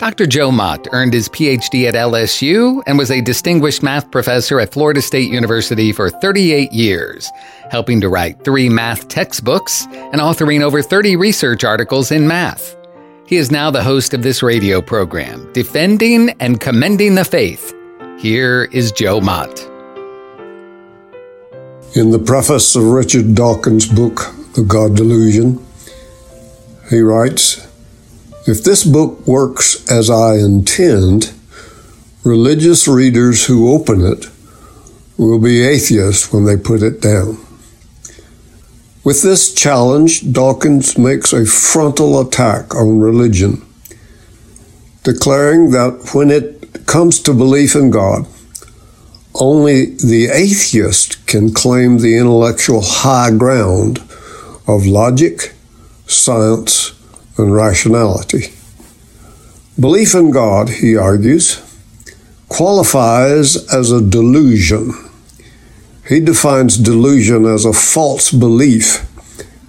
Dr. Joe Mott earned his PhD at LSU and was a distinguished math professor at Florida State University for 38 years, helping to write three math textbooks and authoring over 30 research articles in math. He is now the host of this radio program, Defending and Commending the Faith. Here is Joe Mott. In the preface of Richard Dawkins' book, The God Delusion, he writes, if this book works as I intend, religious readers who open it will be atheists when they put it down. With this challenge, Dawkins makes a frontal attack on religion, declaring that when it comes to belief in God, only the atheist can claim the intellectual high ground of logic, science, and rationality. Belief in God, he argues, qualifies as a delusion. He defines delusion as a false belief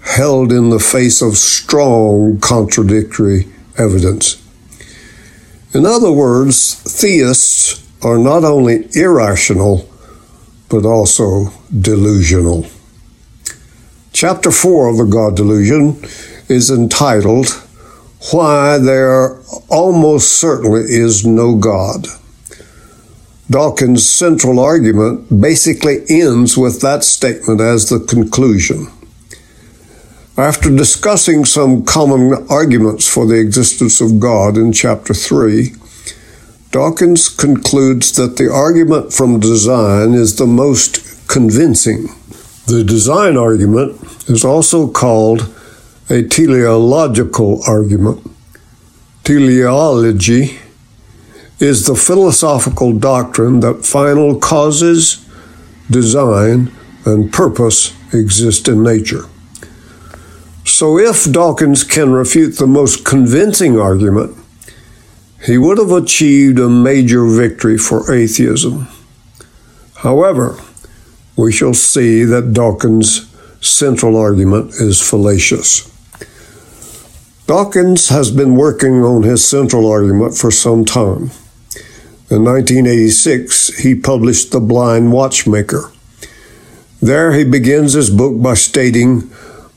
held in the face of strong contradictory evidence. In other words, theists are not only irrational, but also delusional. Chapter 4 of the God Delusion is entitled Why There Almost Certainly Is No God. Dawkins' central argument basically ends with that statement as the conclusion. After discussing some common arguments for the existence of God in chapter 3, Dawkins concludes that the argument from design is the most convincing. The design argument is also called a teleological argument. Teleology is the philosophical doctrine that final causes, design, and purpose exist in nature. So, if Dawkins can refute the most convincing argument, he would have achieved a major victory for atheism. However, we shall see that Dawkins' central argument is fallacious. Dawkins has been working on his central argument for some time. In 1986, he published The Blind Watchmaker. There he begins his book by stating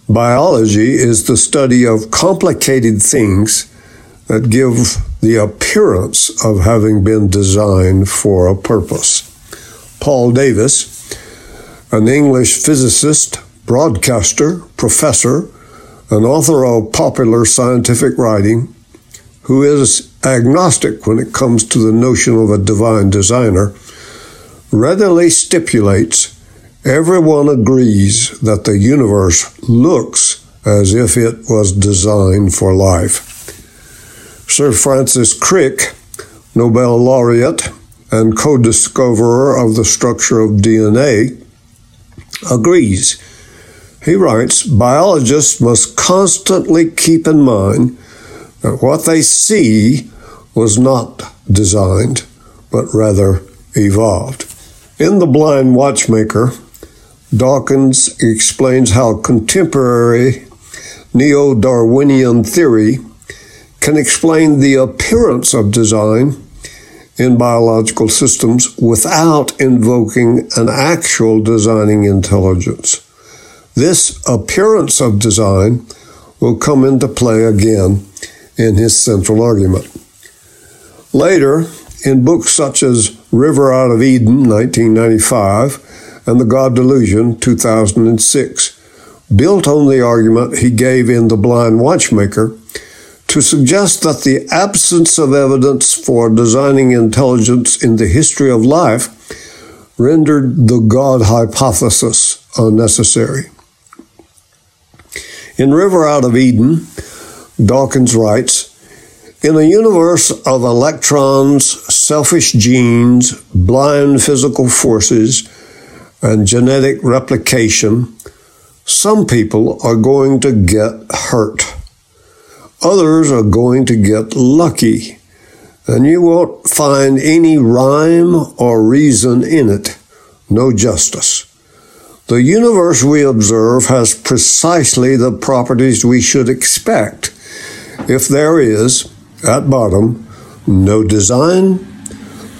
biology is the study of complicated things that give the appearance of having been designed for a purpose. Paul Davies, an English physicist, broadcaster, professor, an author of popular scientific writing who is agnostic when it comes to the notion of a divine designer, readily stipulates everyone agrees that the universe looks as if it was designed for life. Sir Francis Crick, Nobel laureate and co discoverer of the structure of DNA, agrees he writes biologists must constantly keep in mind that what they see was not designed, but rather evolved. In The Blind Watchmaker, Dawkins explains how contemporary neo Darwinian theory can explain the appearance of design in biological systems without invoking an actual designing intelligence. This appearance of design will come into play again in his central argument. Later, in books such as River Out of Eden, 1995, and The God Delusion, 2006, built on the argument he gave in The Blind Watchmaker to suggest that the absence of evidence for designing intelligence in the history of life rendered the God hypothesis unnecessary. In River Out of Eden, Dawkins writes In a universe of electrons, selfish genes, blind physical forces, and genetic replication, some people are going to get hurt. others are going to get lucky, and you won't find any rhyme or reason in it, no justice. The universe we observe has precisely the properties we should expect. If there is, at bottom, no design,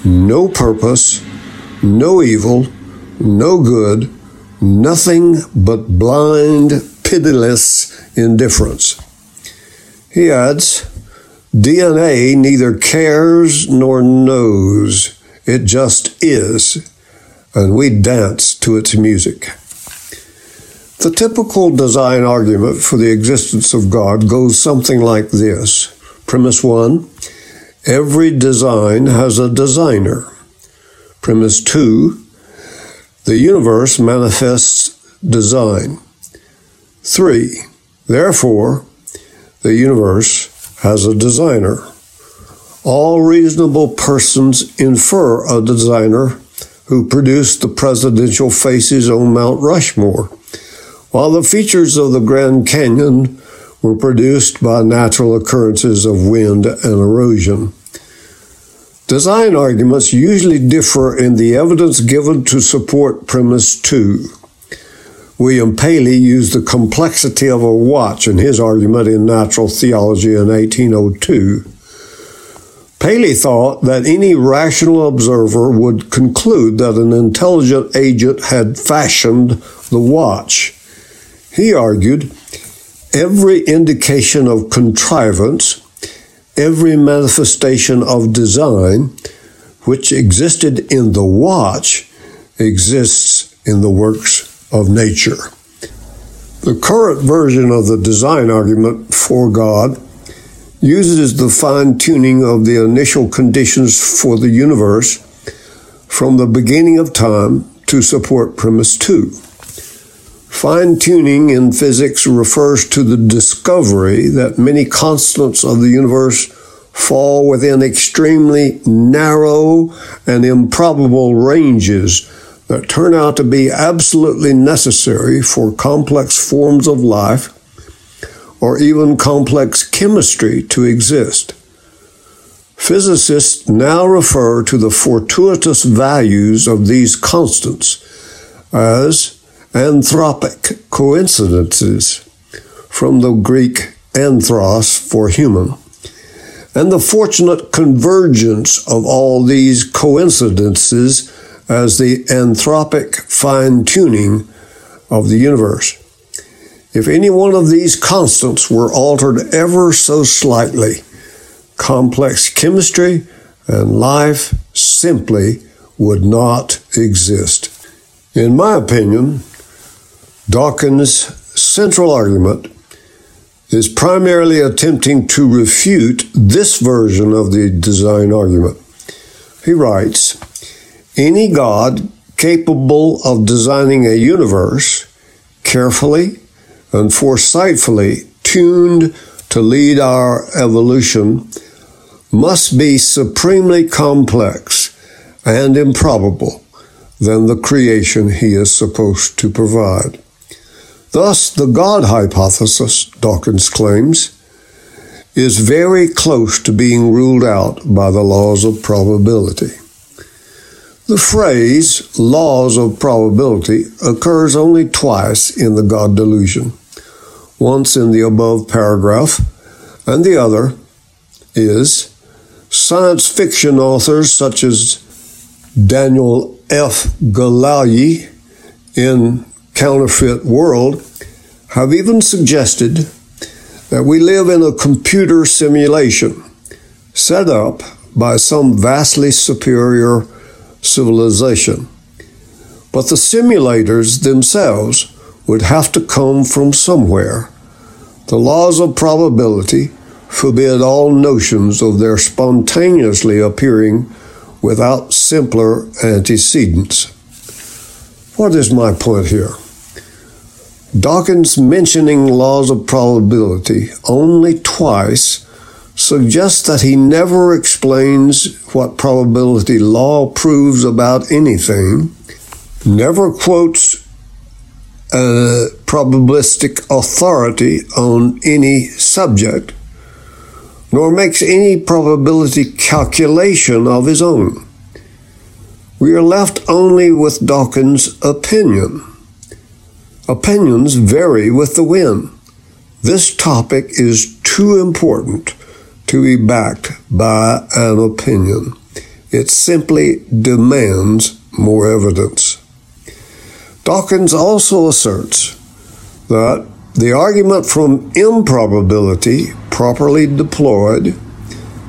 no purpose, no evil, no good, nothing but blind, pitiless indifference. He adds, DNA neither cares nor knows, it just is, and we dance to its music. The typical design argument for the existence of God goes something like this Premise one every design has a designer. Premise two the universe manifests design. Three, therefore, the universe has a designer. All reasonable persons infer a designer who produced the presidential faces on Mount Rushmore, while the features of the Grand Canyon were produced by natural occurrences of wind and erosion. Design arguments usually differ in the evidence given to support premise two. William Paley used the complexity of a watch in his argument in Natural Theology in 1802. Paley thought that any rational observer would conclude that an intelligent agent had fashioned the watch. He argued every indication of contrivance every manifestation of design which existed in the watch exists in the works of nature. The current version of the design argument for God uses the fine tuning of the initial conditions for the universe from the beginning of time to support premise 2. Fine tuning in physics refers to the discovery that many constants of the universe fall within extremely narrow and improbable ranges that turn out to be absolutely necessary for complex forms of life or even complex chemistry to exist. Physicists now refer to the fortuitous values of these constants as anthropic coincidences, from the Greek anthros for human, and the fortunate convergence of all these coincidences as the anthropic fine tuning of the universe. If any one of these constants were altered ever so slightly, complex chemistry and life simply would not exist. In my opinion, Dawkins' central argument is primarily attempting to refute this version of the design argument. He writes Any God capable of designing a universe carefully and foresightfully tuned to lead our evolution must be supremely complex and improbable than the creation he is supposed to provide. Thus, the God hypothesis, Dawkins claims, is very close to being ruled out by the laws of probability. The phrase laws of probability occurs only twice in the God delusion, once in the above paragraph, and the other is science fiction authors such as Daniel F. Galouye in counterfeit world have even suggested that we live in a computer simulation set up by some vastly superior civilization. But the simulators themselves would have to come from somewhere. The laws of probability forbid all notions of their spontaneously appearing without simpler antecedents. What is my point here? Dawkins mentioning laws of probability only twice suggests that he never explains what probability law proves about anything, never quotes a probabilistic authority on any subject, nor makes any probability calculation of his own. We are left only with Dawkins' opinion. Opinions vary with the wind. This topic is too important to be backed by an opinion. It simply demands more evidence. Dawkins also asserts that the argument from improbability, properly deployed,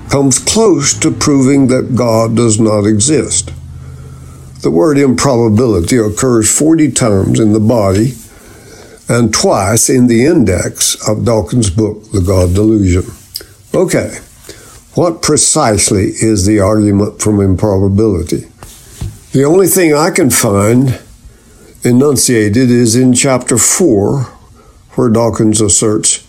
comes close to proving that God does not exist. The word improbability occurs 40 times in the body and twice in the index of Dawkins' book, The God Delusion. Okay, what precisely is the argument from improbability? The only thing I can find enunciated is in chapter 4 where Dawkins asserts,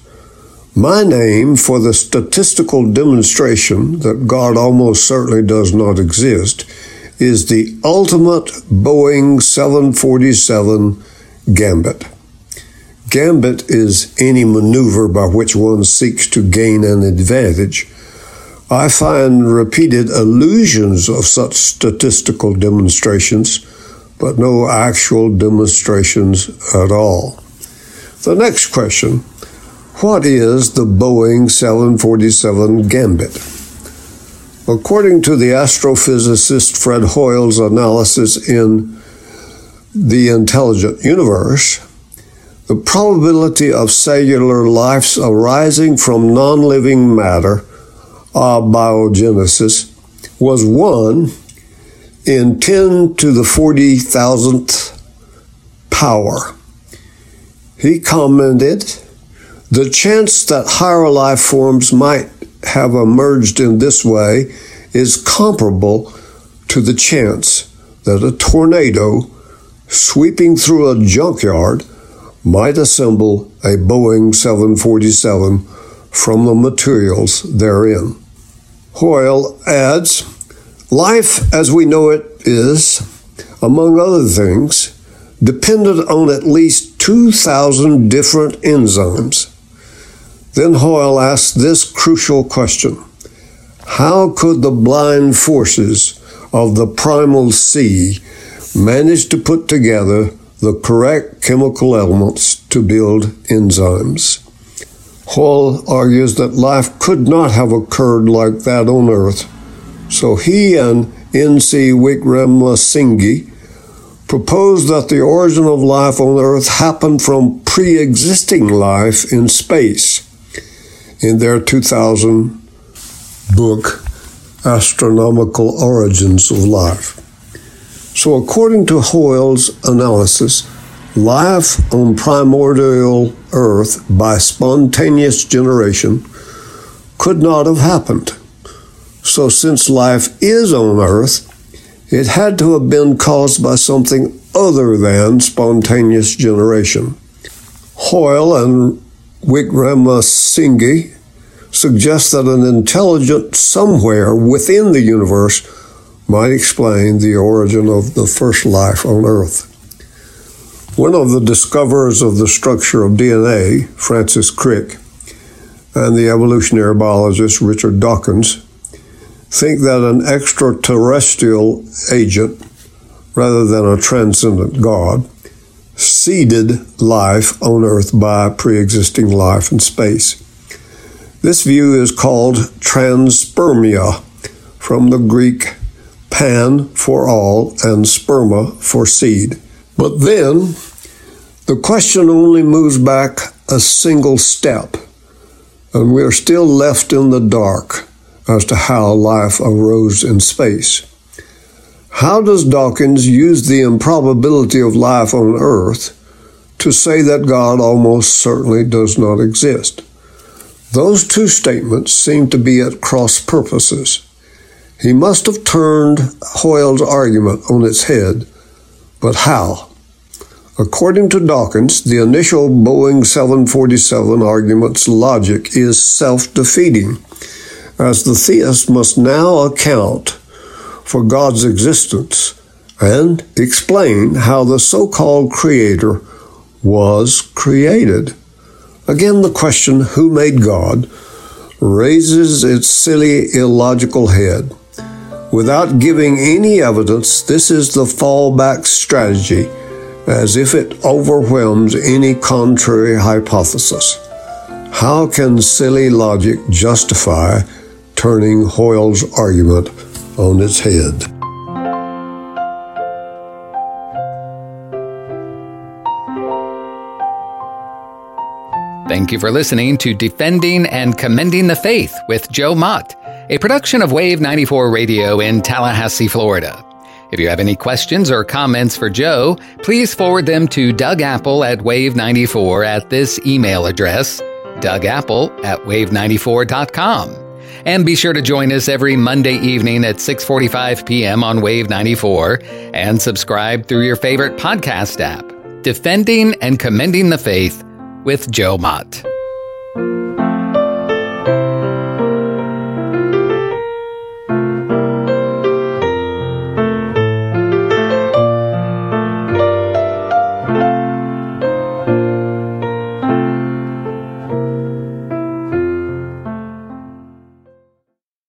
My name for the statistical demonstration that God almost certainly does not exist is the ultimate Boeing 747 gambit. Gambit is any maneuver by which one seeks to gain an advantage. I find repeated allusions of such statistical demonstrations, but no actual demonstrations at all. The next question What is the Boeing 747 Gambit? According to the astrophysicist Fred Hoyle's analysis in The Intelligent Universe, the probability of cellular life's arising from non living matter, abiogenesis, was 1 in 10 to the 40,000th power. He commented, the chance that higher life forms might have emerged in this way is comparable to the chance that a tornado sweeping through a junkyard might assemble a Boeing 747 from the materials therein. Hoyle adds, Life as we know it is, among other things, dependent on at least 2,000 different enzymes. Then Hoyle asked this crucial question How could the blind forces of the primal sea manage to put together the correct chemical elements to build enzymes? Hoyle argues that life could not have occurred like that on Earth, so he and N.C. Wickramasinghe proposed that the origin of life on Earth happened from pre existing life in space in their 2000 book, Astronomical Origins of Life. So, according to Hoyle's analysis, life on primordial Earth by spontaneous generation could not have happened. So, since life is on Earth, it had to have been caused by something other than spontaneous generation. Hoyle and Wickramasinghe suggest that an intelligence somewhere within the universe might explain the origin of the first life on Earth. One of the discoverers of the structure of DNA, Francis Crick, and the evolutionary biologist Richard Dawkins think that an extraterrestrial agent, rather than a transcendent God, seeded life on Earth by pre existing life in space. This view is called panspermia, from the Greek pan for all and sperma for seed. But then, the question only moves back a single step, and we are still left in the dark as to how life arose in space. How does Dawkins use the improbability of life on Earth to say that God almost certainly does not exist? Those two statements seem to be at cross purposes. He must have turned Hoyle's argument on its head, but how? According to Dawkins, the initial Boeing 747 argument's logic is self defeating as the theist must now account for God's existence and explain how the so called creator was created. Again, the question, who made God, raises its silly, illogical head. Without giving any evidence, this is the fallback strategy, as if it overwhelms any contrary hypothesis. How can silly logic justify turning Hoyle's argument on its head? Thank you for listening to Defending and Commending the Faith with Joe Mott, a production of Wave 94 Radio in Tallahassee, Florida. If you have any questions or comments for Joe, please forward them to Doug Apple at Wave94 at this email address, dougapple at wave94.com. And be sure to join us every Monday evening at 6:45 p.m. on Wave 94 and subscribe through your favorite podcast app. Defending and Commending the Faith with Joe Mott.